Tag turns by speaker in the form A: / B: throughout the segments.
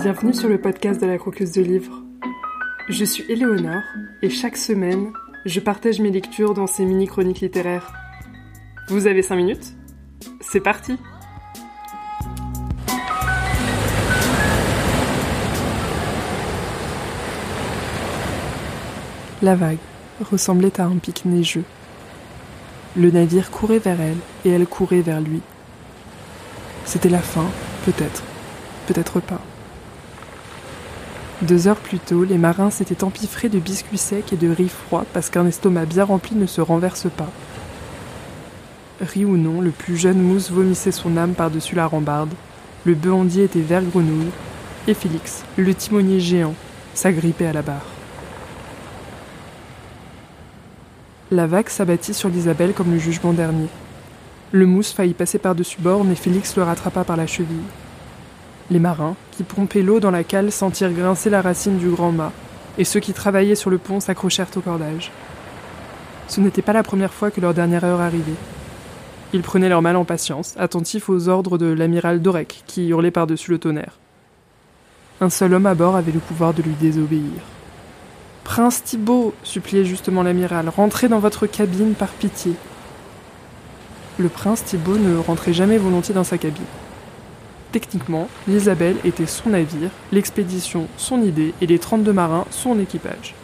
A: Bienvenue sur le podcast de la Croqueuse de Livres. Je suis Éléonore et chaque semaine, je partage mes lectures dans ces mini-chroniques littéraires. Vous avez 5 minutes? C'est parti La vague ressemblait à un pic neigeux. Le navire courait vers elle et elle courait vers lui. C'était la fin, peut-être, peut-être pas. Deux heures plus tôt, les marins s'étaient empiffrés de biscuits secs et de riz froid parce qu'un estomac bien rempli ne se renverse pas. Riz ou non, le plus jeune mousse vomissait son âme par-dessus la rambarde, le bœuf était vert grenouille, et Félix, le timonier géant, s'agrippait à la barre. La vague s'abattit sur l'Isabelle comme le jugement dernier. Le mousse faillit passer par-dessus bord, mais Félix le rattrapa par la cheville. Les marins, qui pompaient l'eau dans la cale, sentirent grincer la racine du grand mât, et ceux qui travaillaient sur le pont s'accrochèrent au cordage. Ce n'était pas la première fois que leur dernière heure arrivait. Ils prenaient leur mal en patience, attentifs aux ordres de l'amiral Dorek, qui hurlait par-dessus le tonnerre. Un seul homme à bord avait le pouvoir de lui désobéir. Prince Thibault, suppliait justement l'amiral, rentrez dans votre cabine par pitié. Le prince Thibault ne rentrait jamais volontiers dans sa cabine. Techniquement, l'Isabelle était son navire, l'expédition son idée et les 32 marins son équipage.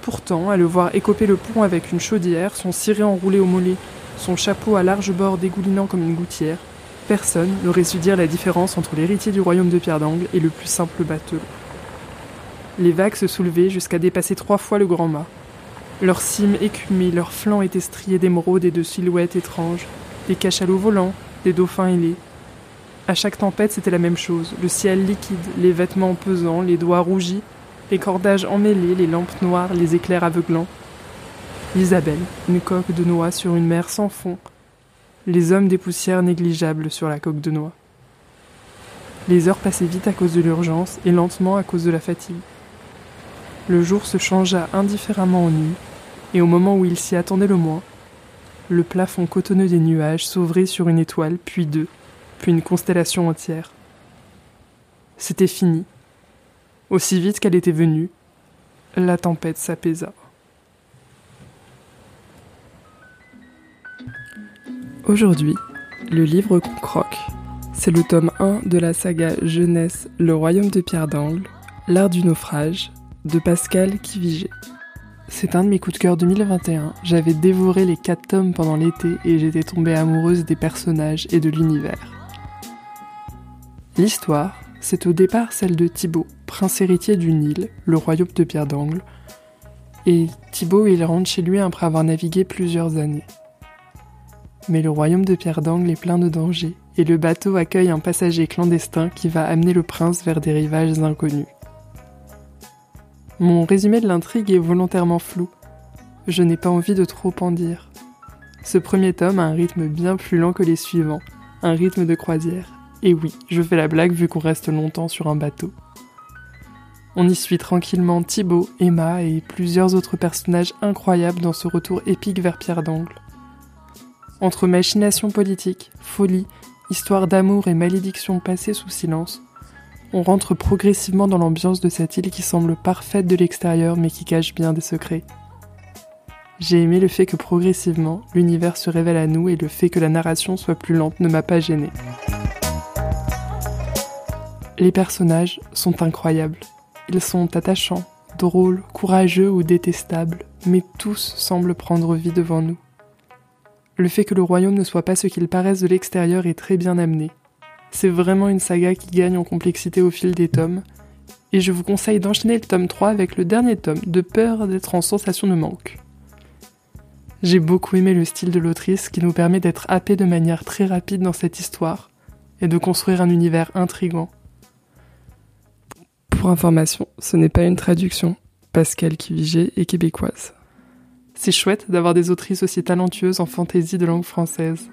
A: Pourtant, à le voir écoper le pont avec une chaudière, son ciré enroulé au mollet, son chapeau à large bord dégoulinant comme une gouttière, personne n'aurait su dire la différence entre l'héritier du royaume de Pierre d'Angle et le plus simple bateau. Les vagues se soulevaient jusqu'à dépasser trois fois le grand mât. Leurs cimes écumées, leurs flancs étaient striés d'émeraudes et de silhouettes étranges, des cachalots volants, des dauphins ailés. À chaque tempête, c'était la même chose le ciel liquide, les vêtements pesants, les doigts rougis, les cordages emmêlés, les lampes noires, les éclairs aveuglants. L'Isabelle, une coque de noix sur une mer sans fond, les hommes des poussières négligeables sur la coque de noix. Les heures passaient vite à cause de l'urgence et lentement à cause de la fatigue le jour se changea indifféremment en nuit, et au moment où il s'y attendait le moins, le plafond cotonneux des nuages s'ouvrit sur une étoile, puis deux, puis une constellation entière. C'était fini. Aussi vite qu'elle était venue, la tempête s'apaisa. Aujourd'hui, le livre qu'on croque, c'est le tome 1 de la saga Jeunesse, le royaume de Pierre d'Angle, l'art du naufrage, de Pascal Kivigé. C'est un de mes coups de cœur 2021. J'avais dévoré les quatre tomes pendant l'été et j'étais tombée amoureuse des personnages et de l'univers. L'histoire, c'est au départ celle de Thibaut, prince héritier du Nil, le royaume de Pierre d'Angle. Et Thibaut, il rentre chez lui après avoir navigué plusieurs années. Mais le royaume de Pierre d'Angle est plein de dangers, et le bateau accueille un passager clandestin qui va amener le prince vers des rivages inconnus. Mon résumé de l'intrigue est volontairement flou. Je n'ai pas envie de trop en dire. Ce premier tome a un rythme bien plus lent que les suivants, un rythme de croisière. Et oui, je fais la blague vu qu'on reste longtemps sur un bateau. On y suit tranquillement Thibaut, Emma et plusieurs autres personnages incroyables dans ce retour épique vers Pierre d'Angle. Entre machination politique, folie, histoire d'amour et malédiction passée sous silence, on rentre progressivement dans l'ambiance de cette île qui semble parfaite de l'extérieur mais qui cache bien des secrets. J'ai aimé le fait que progressivement l'univers se révèle à nous et le fait que la narration soit plus lente ne m'a pas gêné. Les personnages sont incroyables. Ils sont attachants, drôles, courageux ou détestables, mais tous semblent prendre vie devant nous. Le fait que le royaume ne soit pas ce qu'il paraisse de l'extérieur est très bien amené, c'est vraiment une saga qui gagne en complexité au fil des tomes, et je vous conseille d'enchaîner le tome 3 avec le dernier tome, de peur d'être en sensation de manque. J'ai beaucoup aimé le style de l'autrice qui nous permet d'être happés de manière très rapide dans cette histoire et de construire un univers intrigant. Pour information, ce n'est pas une traduction. Pascal Kivigé est québécoise. C'est chouette d'avoir des autrices aussi talentueuses en fantaisie de langue française.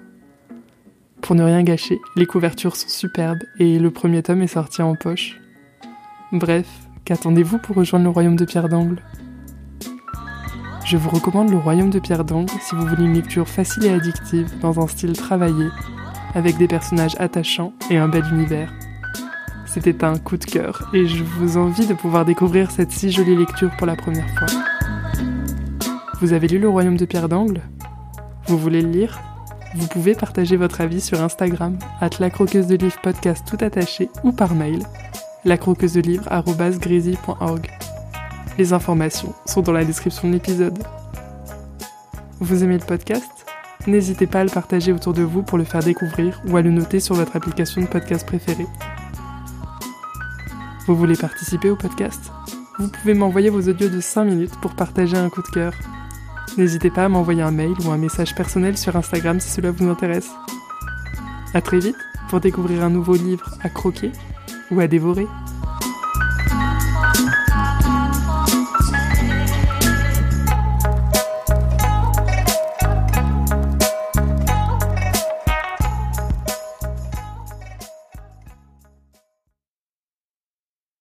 A: Pour ne rien gâcher, les couvertures sont superbes et le premier tome est sorti en poche. Bref, qu'attendez-vous pour rejoindre le royaume de Pierre d'Angle? Je vous recommande le royaume de Pierre d'Angle si vous voulez une lecture facile et addictive dans un style travaillé, avec des personnages attachants et un bel univers. C'était un coup de cœur et je vous envie de pouvoir découvrir cette si jolie lecture pour la première fois. Vous avez lu Le Royaume de Pierre d'Angle? Vous voulez le lire? Vous pouvez partager votre avis sur Instagram, at la croqueuse de livres podcast tout attaché ou par mail, la croqueuse de livres Les informations sont dans la description de l'épisode. Vous aimez le podcast? N'hésitez pas à le partager autour de vous pour le faire découvrir ou à le noter sur votre application de podcast préférée. Vous voulez participer au podcast? Vous pouvez m'envoyer vos audios de 5 minutes pour partager un coup de cœur. N'hésitez pas à m'envoyer un mail ou un message personnel sur Instagram si cela vous intéresse. A très vite pour découvrir un nouveau livre à croquer ou à dévorer.